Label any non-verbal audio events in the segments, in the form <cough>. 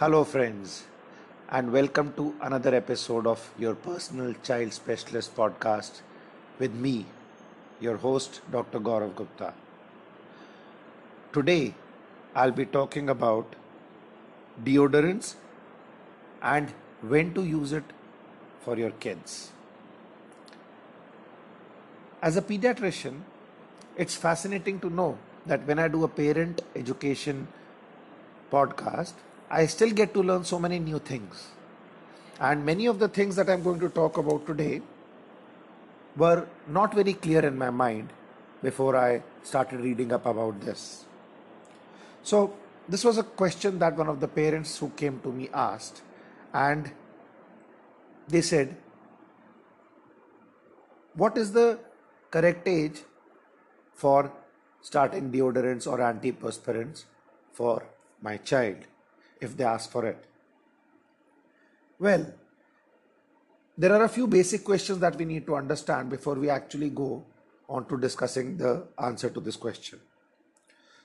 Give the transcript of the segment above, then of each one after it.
Hello, friends, and welcome to another episode of your personal child specialist podcast with me, your host, Dr. Gaurav Gupta. Today, I'll be talking about deodorants and when to use it for your kids. As a pediatrician, it's fascinating to know that when I do a parent education podcast, I still get to learn so many new things. And many of the things that I'm going to talk about today were not very clear in my mind before I started reading up about this. So, this was a question that one of the parents who came to me asked, and they said, What is the correct age for starting deodorants or antiperspirants for my child if they ask for it? Well, there are a few basic questions that we need to understand before we actually go on to discussing the answer to this question.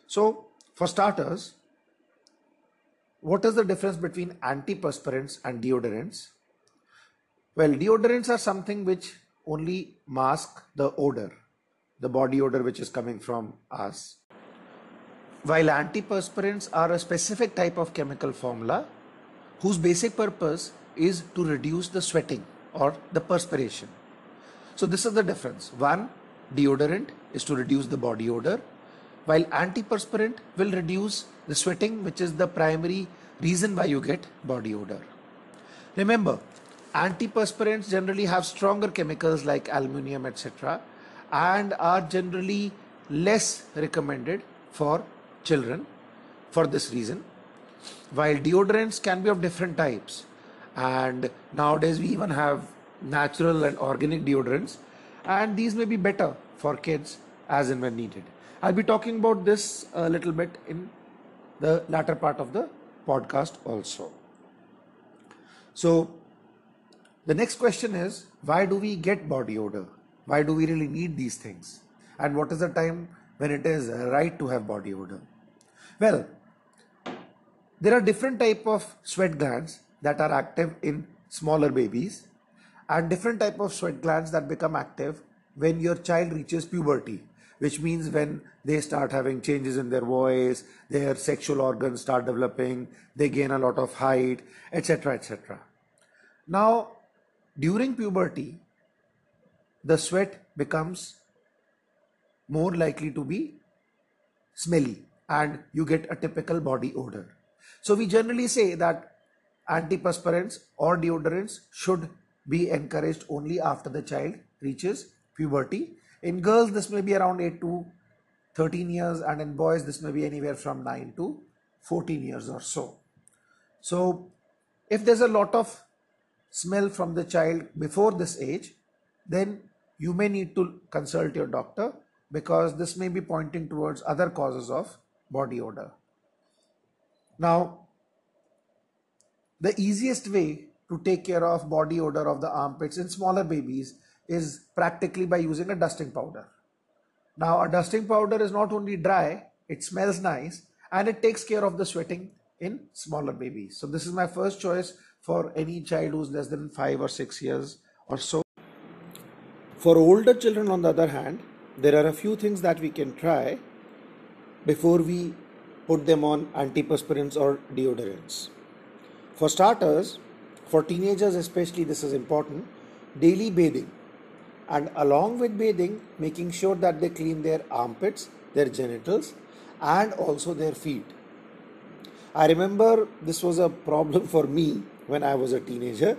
So, for starters, what is the difference between antiperspirants and deodorants? Well, deodorants are something which only mask the odor, the body odor which is coming from us. While antiperspirants are a specific type of chemical formula whose basic purpose is to reduce the sweating or the perspiration. So, this is the difference. One, deodorant is to reduce the body odor, while antiperspirant will reduce the sweating, which is the primary reason why you get body odor. Remember, antiperspirants generally have stronger chemicals like aluminium, etc., and are generally less recommended for children for this reason. While deodorants can be of different types, and nowadays we even have natural and organic deodorants, and these may be better for kids as and when needed. I'll be talking about this a little bit in the latter part of the podcast also. So, the next question is why do we get body odor? Why do we really need these things? And what is the time when it is right to have body odor? Well, there are different type of sweat glands that are active in smaller babies and different type of sweat glands that become active when your child reaches puberty which means when they start having changes in their voice their sexual organs start developing they gain a lot of height etc etc now during puberty the sweat becomes more likely to be smelly and you get a typical body odor so we generally say that antiperspirants or deodorants should be encouraged only after the child reaches puberty. In girls, this may be around 8 to 13 years, and in boys, this may be anywhere from 9 to 14 years or so. So, if there's a lot of smell from the child before this age, then you may need to consult your doctor because this may be pointing towards other causes of body odor. Now, the easiest way to take care of body odor of the armpits in smaller babies is practically by using a dusting powder. Now, a dusting powder is not only dry, it smells nice and it takes care of the sweating in smaller babies. So, this is my first choice for any child who's less than 5 or 6 years or so. For older children, on the other hand, there are a few things that we can try before we put them on antiperspirants or deodorants. For starters, for teenagers especially, this is important daily bathing. And along with bathing, making sure that they clean their armpits, their genitals, and also their feet. I remember this was a problem <laughs> for me when I was a teenager,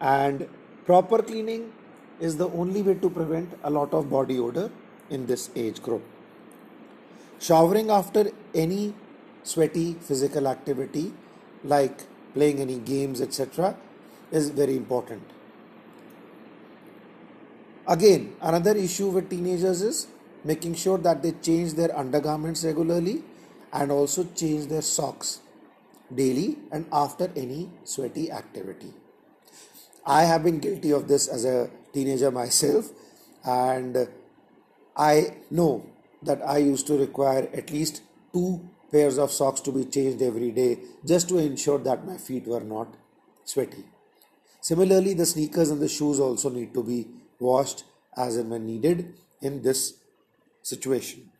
and proper cleaning is the only way to prevent a lot of body odor in this age group. Showering after any sweaty physical activity like playing any games, etc., is very important. Again, another issue with teenagers is making sure that they change their undergarments regularly and also change their socks daily and after any sweaty activity. I have been guilty of this as a teenager myself, and I know that I used to require at least two pairs of socks to be changed every day just to ensure that my feet were not sweaty. Similarly, the sneakers and the shoes also need to be washed as and when needed in this situation.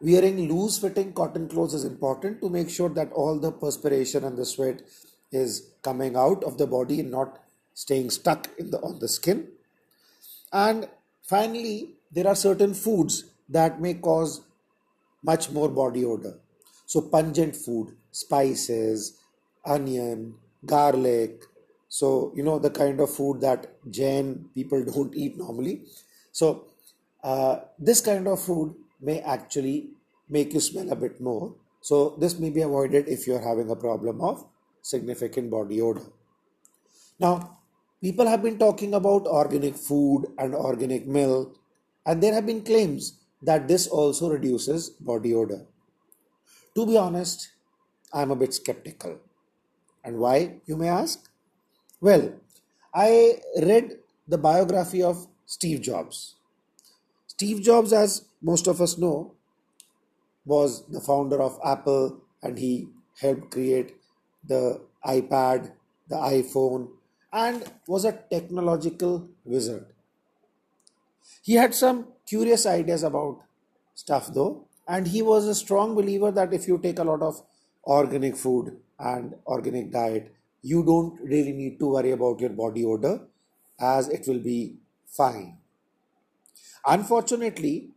Wearing loose fitting cotton clothes is important to make sure that all the perspiration and the sweat is coming out of the body and not staying stuck in the on the skin. And finally, there are certain foods that may cause much more body odor. So pungent food, spices, onion, garlic. So you know the kind of food that Jain people <laughs> don't eat normally. So uh, this kind of food may actually make you smell a bit more. So this may be avoided if you are having a problem of significant body odor. Now, people have been talking about organic food and organic milk, and there have been claims that this also reduces body odor. To be honest, I'm a bit skeptical. And why, you may ask? Well, I read the biography of Steve Jobs. Steve Jobs, as most of us know, was the founder of Apple and he helped create the iPad, the iPhone, and was a technological wizard. He had some curious ideas about stuff though, and he was a strong believer that if you take a lot of organic food and organic diet, you don't really need to worry about your body odor as it will be fine. Unfortunately,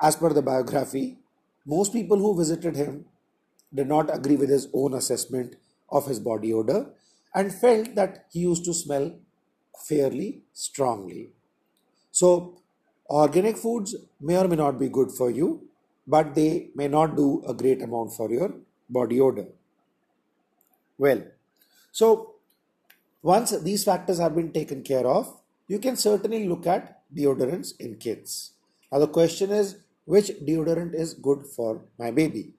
as per the biography, most people who visited him did not agree with his own assessment of his body odor and felt that he used to smell fairly strongly. So, organic foods may or may not be good for you, but they may not do a great amount for your body odor. Well, so once these factors have been taken care of, you can certainly look at deodorants in kids. Now, the question is which deodorant is good for my baby?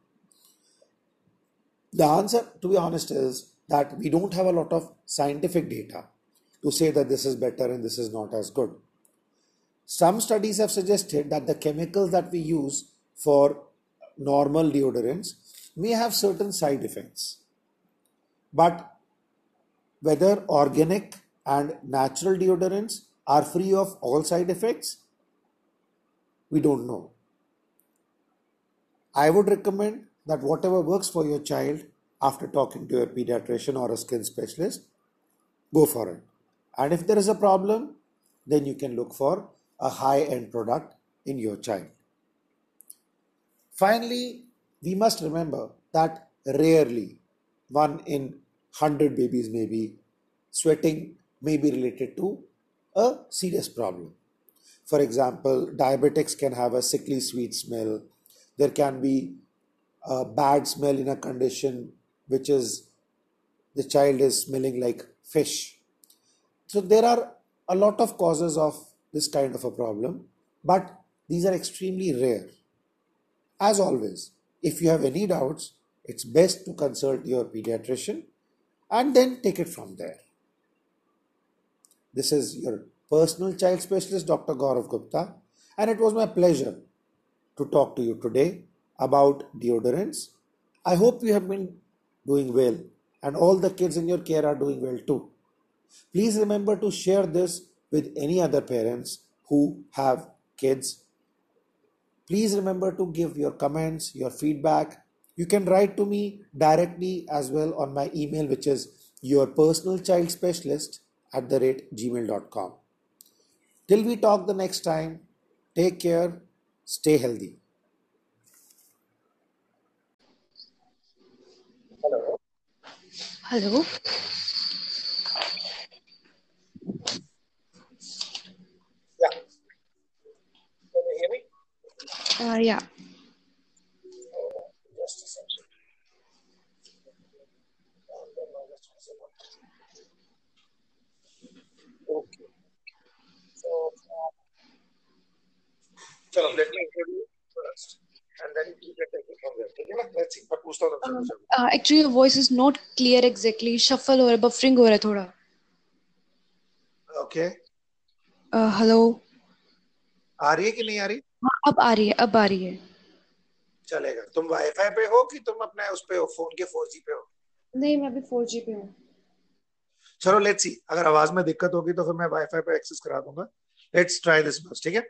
The answer, to be honest, is that we don't have a lot of scientific data to say that this is better and this is not as good. Some studies have suggested that the chemicals that we use for normal deodorants may have certain side effects. But whether organic and natural deodorants are free of all side effects, we don't know. I would recommend that whatever works for your child after talking to your pediatrician or a skin specialist, go for it. And if there is a problem, then you can look for a high end product in your child. Finally, we must remember that rarely, one in 100 babies may be sweating may be related to a serious problem. For example, diabetics can have a sickly sweet smell there can be a bad smell in a condition which is the child is smelling like fish. So there are a lot of causes of this kind of a problem, but these are extremely rare. As always, if you have any doubts, it's best to consult your pediatrician and then take it from there. This is your personal child specialist, Dr. Gaurav Gupta, and it was my pleasure to talk to you today about deodorants. I hope you have been doing well and all the kids in your care are doing well too. Please remember to share this with any other parents who have kids. Please remember to give your comments, your feedback. You can write to me directly as well on my email, which is your personal child specialist at the rate gmail.com. Till we talk the next time, take care Stay healthy. Hello. Hello. Uh, yeah. Okay. So, uh, चलो let me introduce first and then you can take it from there ठीक है ना let's see मैं पूछता हूँ तुमसे uh, actually your voice is not clear exactly shuffle हो रहा है buffering हो रहा है थोड़ा okay uh, hello आ रही है कि नहीं आ रही हाँ अब आ रही है अब आ रही है। चलेगा। तुम वाईफाई पे हो कि तुम अपने उस पे हो फ़ोन के 4G पे हो? नहीं मैं अभी 4G पे हूँ। चलो लेट्स सी अगर आवाज़ में दिक्कत होगी तो फिर मैं वाईफाई पे एक्सेस करा दूँगा। लेट्स ट्राई दिस बस ठीक है?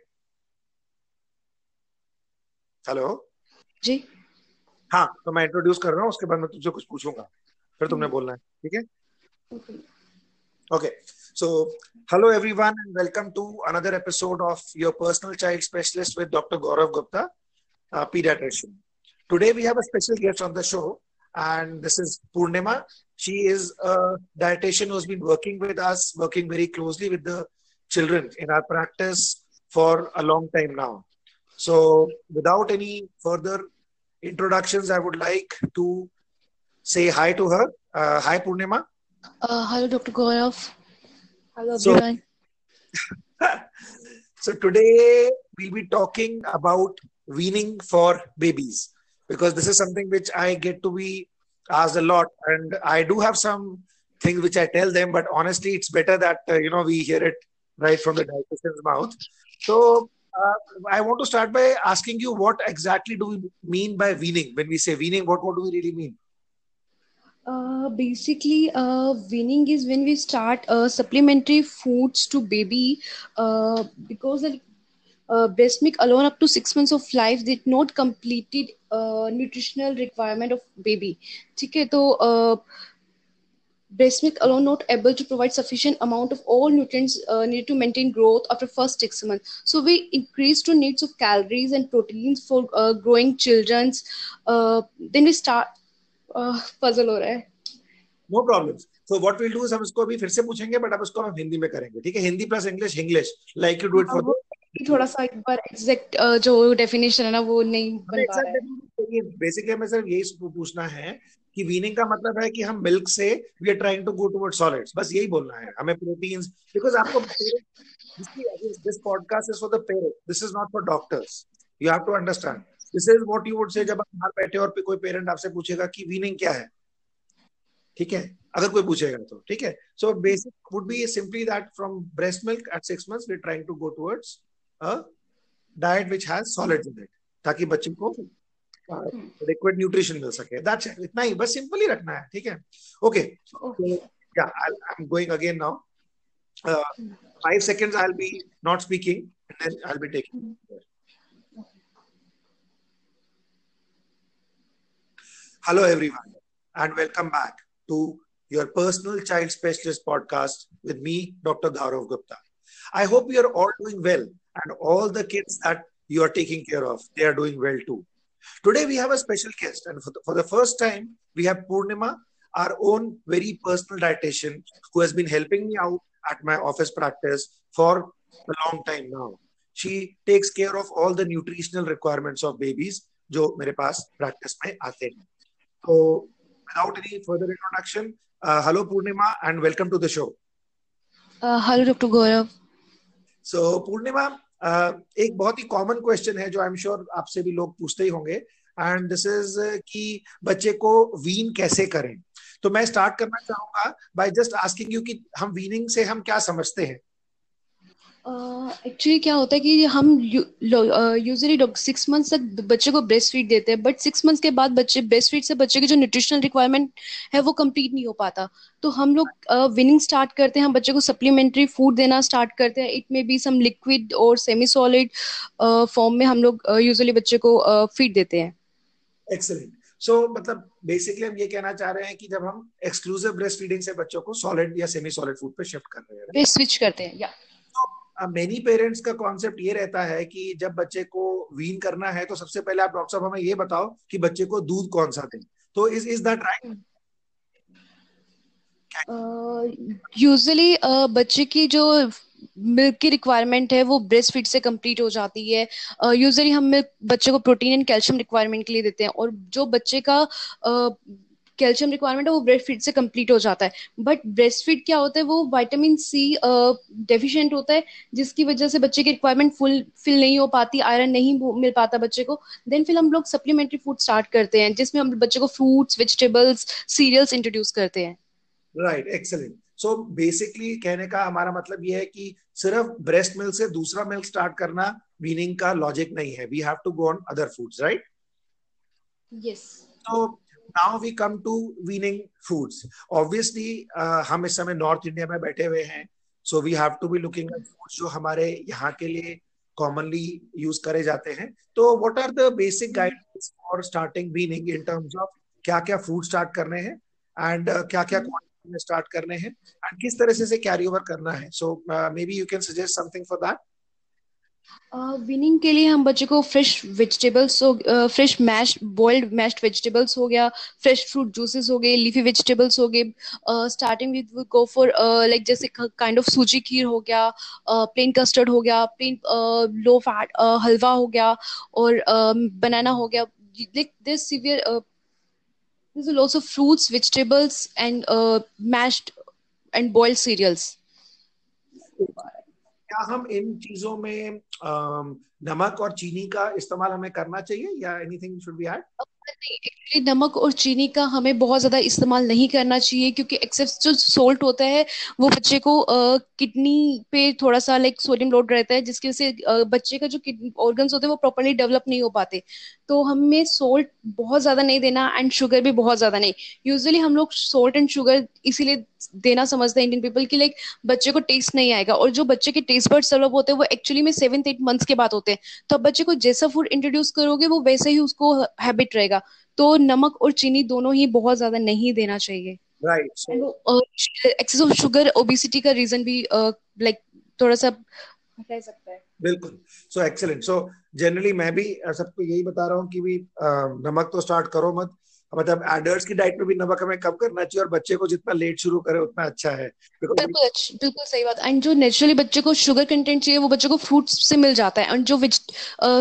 हेलो जी। हाँ तो मैं इंट्रोड्यूस कर रहा हूँ उसके बाद मैं तुझसे कुछ पूछूँगा। फिर तुमने बोलना है ठीक है? okay. Okay, so hello everyone and welcome to another episode of your personal child specialist with Dr. Gaurav Gupta, uh, pediatrician. Today we have a special guest on the show, and this is Purnima. She is a dietitian who's been working with us, working very closely with the children in our practice for a long time now. So, without any further introductions, I would like to say hi to her. Uh, hi, Purnima. Uh, hello, Dr. Gaurav. Hello, So- everyone. <laughs> so today we'll be talking about weaning for babies because this is something which I get to be asked a lot, and I do have some things which I tell them, but honestly, it's better that uh, you know we hear it right from the dietitian's mouth. So. Uh, I want to start by asking you what exactly do we mean by weaning? When we say weaning, what, what do we really mean? Uh, basically, uh, weaning is when we start uh, supplementary foods to baby uh, because the uh, breast milk alone up to six months of life did not completed uh, nutritional requirement of baby. Okay, so uh, breast milk alone not able to provide sufficient amount of all nutrients uh, needed to maintain growth after first six months so we increase to needs of calories and proteins for uh, growing children's uh, then we start puzzle हो रहा है। No problem so what will do is हम इसको अभी फिर से पूछेंगे but अब इसको हम हिंदी में करेंगे ठीक है? Hindi plus English English like you do it for थोड़ा सा एक बार एग्जैक्ट जो डेफिनेशन है ना वो नहीं बन पा रहा है। बेसिकली हमें सिर्फ़ यही पूछना है कि वीनिंग का मतलब है कि हम मिल्क से we are trying to go toward solids बस यही बोलना है। हमें प्रोटीन्स बिकॉज़ आपको this podcast is for the parents this is not for doctors you have to understand this is what you would say जब आप बाहर बैठे और कोई पेरेंट आपसे पूछेगा कि वीनिंग क्या है? ठीक है? अगर कोई पूछेगा तो ठीक है? So basic would be simply that from breast milk at six months we trying to go towards a diet which has solids in it ताकि बच्चे को लिक्विड न्यूट्रिशन मिल सके। दैट्स इट इतना ही बस सिंपल ही रखना है ठीक है? ओके या I am going again now five seconds I will be not speaking and then I will Hello, everyone, and welcome back to your personal child specialist podcast with me, Dr. Gaurav Gupta. I hope you're all doing well, and all the kids that you are taking care of, they are doing well too. Today, we have a special guest, and for the, for the first time, we have Purnima, our own very personal dietitian, who has been helping me out at my office practice for a long time now. She takes care of all the nutritional requirements of babies जो मेरे पास practice में So, without any further introduction, uh, hello Purnima and welcome to the show. Uh, hello, Dr. Gaurav. So, Purnima, uh, एक बहुत ही common question है जो I am sure आपसे भी लोग पूछते ही होंगे एंड दिस इज़ कि बच्चे को वीन कैसे करें तो मैं स्टार्ट करना चाहूँगा बाय जस्ट आस्किंग यू कि हम वीनिंग से हम क्या समझते हैं एक्चुअली uh, क्या होता है कि हम यूजुअली सिक्स मंथ्स तक बच्चे को ब्रेस्ट फ़ीड देते हैं बट सिक्स मंथ्स के बाद बच्चे ब्रेस्ट फ़ीड से बच्चे की जो न्यूट्रिशनल रिक्वायरमेंट है वो कंप्लीट नहीं हो पाता। तो हम लोग विनिंग स्टार्ट करते हैं हम बच्चे को सप्लीमेंट्री फ़ूड देना स्टार्ट करते हैं। It may be some liquid और सेमी सॉलिड फॉर्म में हम लोग यूजुअली बच्चे को फ़ीड देते हैं। एक्सेलेंट सो मतलब बेसिकली हम ये कहना चाह रहे हैं कि जब हम एक्सक्लूसिव ब्रेस्ट फीडिंग से बच्चों को सॉलिड या सेमी सॉलिड फ़ूड पे शिफ्ट कर रहे हैं स्विच करते हैं या मेनी पेरेंट्स का कॉन्सेप्ट ये रहता है कि जब बच्चे को वीन करना है तो सबसे पहले आप डॉक्टर साहब हमें ये बताओ कि बच्चे को दूध कौन सा दें। तो is is that right usually बच्चे की जो मिल्क की रिक्वायरमेंट है वो ब्रेस्ट फ़ीड से कंप्लीट हो जाती है। यूजुअली हम मिल्क बच्चे को प्रोटीन एंड कैल्शियम रिक्वायरमेंट के लिए देते हैं। और जो बच्चे का कैल्शियम रिक्वायरमेंट है वो ब्रेस्ट फ़ीड से कंप्लीट हो जाता है। बट ब्रेस्ट फ़ीड क्या होता है वो विटामिन सी डेफिशिएंट होता है जिसकी वजह से बच्चे की रिक्वायरमेंट फुल फिल नहीं हो पाती आयरन नहीं मिल पाता बच्चे को। देन फिर हम लोग सप्लीमेंट्री फ़ूड स्टार्ट करते हैं जिसमें हम बच्चे को फ्रूट्स वेजिटेबल्स सीरियल्स इंट्रोड्यूस करते हैं। राइट एक्सेलेंट सो बेसिकली कहने का हमारा मतलब ये है कि सिर्फ़ ब्रेस्ट मिल्क से दूसरा मिल्क स्टार्ट करना वीनिंग का लॉजिक नहीं है। We have to go on other foods right yes. so now we come to weaning foods obviously uh, हम इस समय नॉर्थ इंडिया में बैठे हुए हैं so we have to be looking at foods जो हमारे यहाँ के लिए commonly यूज़ करे जाते हैं तो what are the basic guidelines for starting weaning in terms of क्या क्या फ़ूड स्टार्ट करने हैं एंड uh, क्या क्या क्वांटिटी में स्टार्ट करने हैं एंड किस तरह से कैरी ओवर करना है so may be you can suggest something for that weaning के लिए हम बच्चे को फ्रेश वेजिटेबल्स हो fresh mash boiled mashed vegetables हो गया फ्रेश फ्रूट जूसेस हो गए लीफी वेजिटेबल्स हो गए starting with go for like जैसे काइंड ऑफ़ सूजी खीर हो गया प्लेन uh, कस्टर्ड हो गया प्लेन लो फैट हलवा हो गया और बनाना हो गया like this severe lots of fruits, vegetables, and uh, mashed and boiled cereals. क्या हम इन चीज़ों में नमक और चीनी का इस्तेमाल हमें करना चाहिए या anything should be add actually नमक और चीनी का हमें बहुत ज़्यादा इस्तेमाल नहीं करना चाहिए, क्योंकि एक्सेस जो सोल्ट होता है, वो बच्चे को किडनी पे थोड़ा सा लाइक सोडियम लोड रहता है, जिसकी वजह से बच्चे का जो ऑर्गन्स होते हैं, वो प्रॉपरली डेवलप नहीं हो पाते। तो हमें सोल्ट बहुत ज़्यादा नहीं देना एंड शुगर भी बहुत ज़्यादा नहीं। यूजुअली हम लोग सोल्ट एंड शुगर इसीलिए देना समझते हैं इंडियन पीपल की लाइक बच्चे को टेस्ट नहीं आएगा। और जो बच्चे के टेस्ट बर्ड डेवलप होते हैं, वो एक्चुअली में सेवन एट मंथ्स के बाद होते हैं। तो अब बच्चे को जैसा फ़ूड इंट्रोड्यूस करोगे, वो वैसे ही उसको हैबिट रहेगा। तो नमक और चीनी दोनों ही बहुत ज़्यादा नहीं देना चाहिए। एक्सेस ऑफ़ शुगर ओबिसिटी का रीजन भी लाइक uh, थोड़ा सा कह सकता है। बिल्कुल सो एक्सेलेंट सो जनरली मैं भी सबको यही बता रहा हूँ कि भी नमक तो स्टार्ट करो मत। मतलब एडल्ट्स की डाइट में भी नमक हमें कम करना चाहिए और बच्चे को जितना लेट शुरू करे उतना अच्छा है। बिल्कुल बिल्कुल सही बात। एंड जो नेचुरली बच्चे को शुगर कंटेंट चाहिए वो बच्चे को फ्रूट्स से मिल जाता है। एंड जो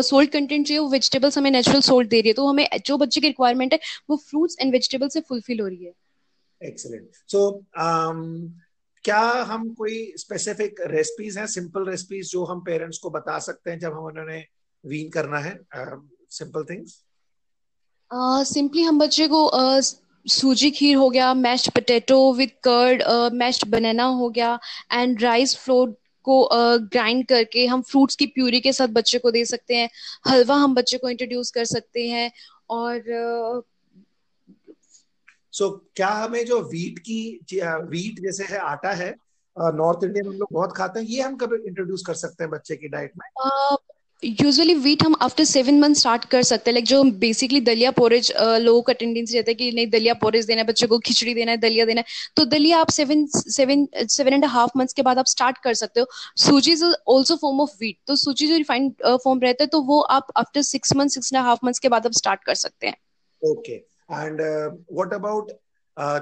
सोल्ट कंटेंट चाहिए वो वेजिटेबल्स हमें नेचुरल सोल्ट दे रही है। तो हमें जो बच्चे की रिक्वायरमेंट है वो फ्रूट्स एंड वेजिटेबल से फुलफिल हो रही है। एक्सीलेंट सो um, क्या हम कोई स्पेसिफिक रेसिपीज़ हैं सिंपल रेसिपीज़ जो हम पेरेंट्स को बता सकते हैं जब हम उन्होंने वीन करना है? सिंपल uh, थिंग्स सिंपली हम बच्चे को सूजी खीर हो गया mashed potato with curd mashed banana हो गया एंड राइस फ्लोर को ग्राइंड uh, करके हम फ्रूट्स की प्यूरी के साथ बच्चे को दे सकते हैं। हलवा हम बच्चे को इंट्रोड्यूस कर सकते हैं और सो uh, so, क्या हमें जो वीट की वीट जैसे है आटा है नॉर्थ इंडिया में हम लोग बहुत खाते हैं ये हम कभी इंट्रोड्यूस कर सकते हैं बच्चे की डाइट में? uh, यूजुअली वीट हम आफ्टर सेवन मंथ स्टार्ट कर सकते हैं। लाइक जो बेसिकली दलिया पोरेज लोगों का टेंडेंसी रहता है कि नहीं, दलिया पोरेज देना है, बच्चे को खिचड़ी देना है, दलिया देना है। तो दलिया आप seven seven seven and half months के बाद आप स्टार्ट कर सकते हो। सूजी is also form of wheat तो सूजी जो रिफाइंड फॉर्म रहता है तो वो आप after six month six and half months के बाद आप स्टार्ट कर सकते हैं। Okay and what about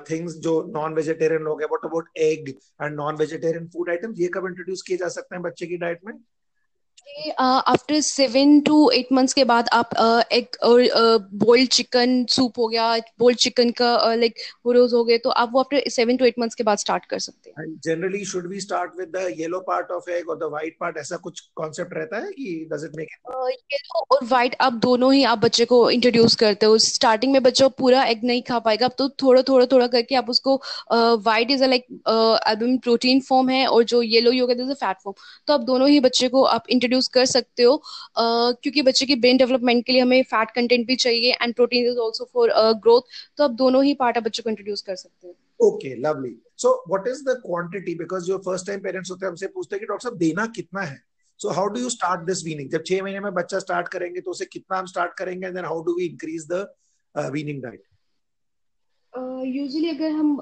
things जो नॉन वेजिटेरियन लोग हैं? What about egg and non vegetarian food items ये कब इंट्रोड्यूस किए जा सकते हैं बच्चे की डाइट में? After seven two eight months के बाद आप एक बोल्ड चिकन सूप हो गया बोल्ड चिकन का लाइक रोज हो गए तो आप वो after seven to eight months के बाद स्टार्ट कर सकते हैं। Generally should we start with the yellow part of egg और द व्हाइट पार्ट ऐसा कुछ कॉन्सेप्ट रहता है कि डज इट मेक येलो और व्हाइट आप दोनों ही आप बच्चे को इंट्रोड्यूस करते हो। स्टार्टिंग में बच्चा पूरा एग नहीं खा पाएगा तो थोड़ा थोड़ा थोड़ा करके आप उसको white is a like albumin protein form है और जो yellow yolk is a fat form तो आप दोनों ही बच्चे को आप इंट्रोड्यूस इंट्रोड्यूस कर सकते हो। uh, क्योंकि बच्चे की ब्रेन डेवलपमेंट के लिए हमें फैट कंटेंट भी चाहिए and protein is also for growth तो आप दोनों ही पार्ट आप बच्चे को इंट्रोड्यूस कर सकते हैं। Okay lovely so what is the quantity because जो फ़र्स्ट टाइम पेरेंट्स होते हैं हमसे पूछते हैं कि डॉक्टर साहब देना कितना है? So how do you start this weaning जब छह महीने में बच्चा स्टार्ट करेंगे तो उसे कितना हम स्टार्ट करेंगे? Then how do we increase the weaning diet usually uh, अगर हम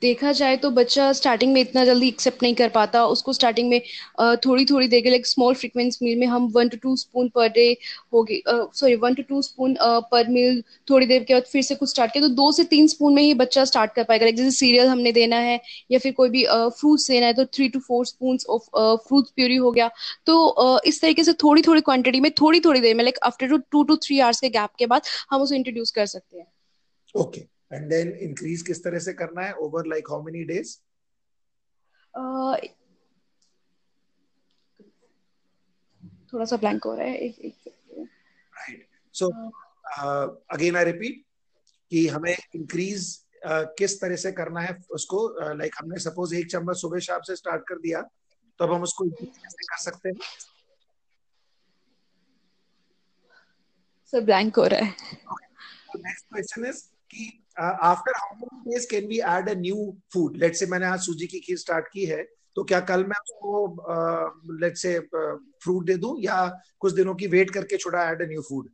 देखा जाए तो बच्चा स्टार्टिंग में इतना जल्दी एक्सेप्ट नहीं कर पाता। उसको स्टार्टिंग में थोड़ी थोड़ी देर के लाइक स्मॉल फ्रीक्वेंस मील में हम one two two spoon per day हो sorry one two two spoon per meal थोड़ी देर के बाद फिर से कुछ स्टार्ट किया तो दो से तीन स्पून में ही बच्चा स्टार्ट कर पाएगा। लाइक जैसे सीरियल हमने देना है या फिर कोई भी फ्रूट्स देना है तो three two four spoon of fruit puree हो गया। तो इस तरीके से थोड़ी थोड़ी क्वांटिटी में थोड़ी थोड़ी देर में like after two two two three hours के गैप के बाद हम उसे इंट्रोड्यूस कर सकते हैं। Okay okay. And then increase किस तरह से करना है? Over like how many days थोड़ा सा ब्लैंक हो रहा है एक एक right so again I repeat कि हमें इंक्रीज uh, किस तरह से करना है उसको लाइक uh, like हमने सपोज़ एक चम्मच सुबह शाम से स्टार्ट कर दिया तो अब हम उसको कैसे कर सकते हैं? सर ब्लैंक हो रहा है। Next question is कि after how many days can we add a new food let's say मैंने आज सूजी की खीर स्टार्ट की है तो क्या कल मैं उसको लेट्स से फ्रूट दे दूँ या कुछ दिनों की वेट करके छोड़ा ऐड अ न्यू फ़ूड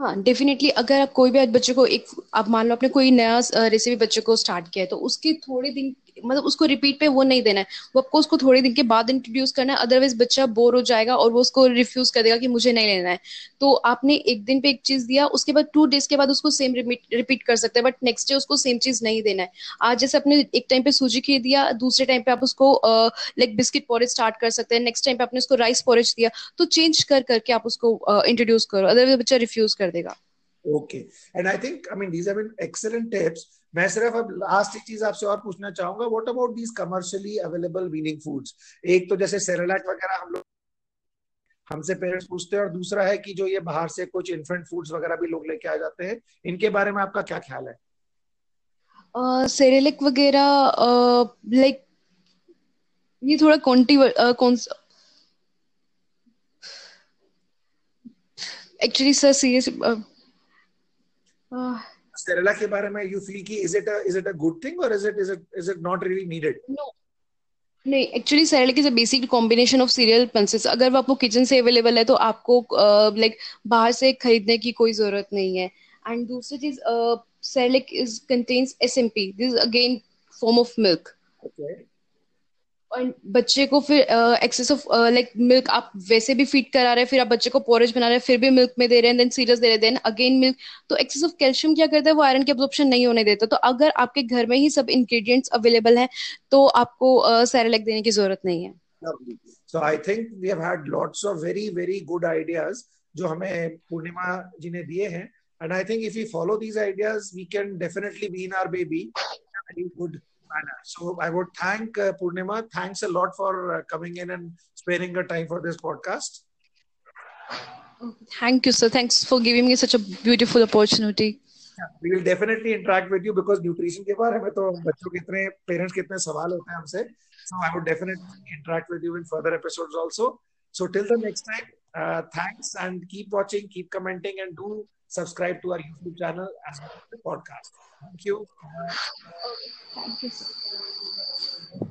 हाँ डेफिनेटली अगर आप कोई भी बच्चे को एक, आप मान लो आपने कोई नया रेसिपी बच्चे को स्टार्ट किया है तो उसके थोड़े दिन मतलब उसको रिपीट पे वो नहीं देना है। वो आपको उसको थोड़े दिन के बाद इंट्रोड्यूस करना है अदरवाइज़ बच्चा बोर हो जाएगा और वो उसको रिफ्यूज कर देगा कि मुझे नहीं लेना है। तो आपने एक दिन पे एक चीज़ दिया, उसके बाद टू डेज़ के बाद उसको सेम रिपीट कर सकते हैं बट नेक्स्ट डे उसको सेम चीज़ नहीं देना है। आज जैसे आपने एक टाइम पे सूजी खीर दिया, दूसरे टाइम पे आप उसको लाइक बिस्किट पॉरेज स्टार्ट कर सकते हैं नेक्स्ट टाइम पे आपने उसको राइस पॉरेज दिया तो चेंज कर, करके आप उसको इंट्रोड्यूस करो अदरवाइज़ बच्चा रिफ्यूज कर देगा। Okay and I think I mean these have been excellent tips मैं सिर्फ़ अब लास्ट एक चीज़ आपसे और पूछना चाहूँगा what about these commercially available weaning foods एक तो जैसे सेरेलैक वगैरह हम लोग, हमसे पेरेंट्स पूछते हैं और दूसरा है कि जो ये बाहर से कुछ इन्फेंट फूड्स वगैरह भी लोग लेके आ जाते हैं, इनके बारे में आपका क्या ख्याल है? सेरेलिक वगैरह लाइक ये थोड़ा कौनटी कौन एक्चुअली सर सीरियस Sterella के बारे में you feel कि is it a is it a good thing or is it is it is it not really needed? No. नहीं actually Cerelac is a basic combination of cereal pulses अगर वो आपको kitchen से available है तो आपको like uh, like, बाहर से खरीदने की कोई ज़रूरत नहीं है। एंड दूसरी चीज़ Cerelac is contains SMP this again form of milk और बच्चे को फिर एक्सेस ऑफ़ लाइक मिल्क आप वैसे भी फ़ीड करा रहे हैं, फिर आप बच्चे को पोरेज बना रहे हैं, फिर भी मिल्क में दे रहे हैं देन सीरियस दे रहे हैं देन अगेन मिल्क तो एक्सेस ऑफ़ कैल्शियम क्या करता है? वो आयरन की अब्जॉर्प्शन नहीं होने देता। तो अगर आपके घर में ही सब इंग्रेडिएंट्स अवेलेबल हैं तो आपको सेरेलेक देने की ज़रूरत नहीं है। So I think we have had lots of very very good ideas जो हमें पूर्णिमा जी ने दिए हैं। And I think if we follow these ideas we can definitely be in our baby good manner. So I would thank uh, Purnima. Thanks a lot for uh, coming in and sparing your time for this podcast. Thank you, sir. Thanks for giving me such a beautiful opportunity. Yeah, we will definitely interact with you because nutrition के बारे में तो बच्चों के इतने parents के इतने सवाल होते हैं हमसे. So I would definitely interact with you in further episodes also. So till the next time, uh, thanks and keep watching, keep commenting, and do subscribe to our YouTube channel as well as the podcast. Thank you. Thank you.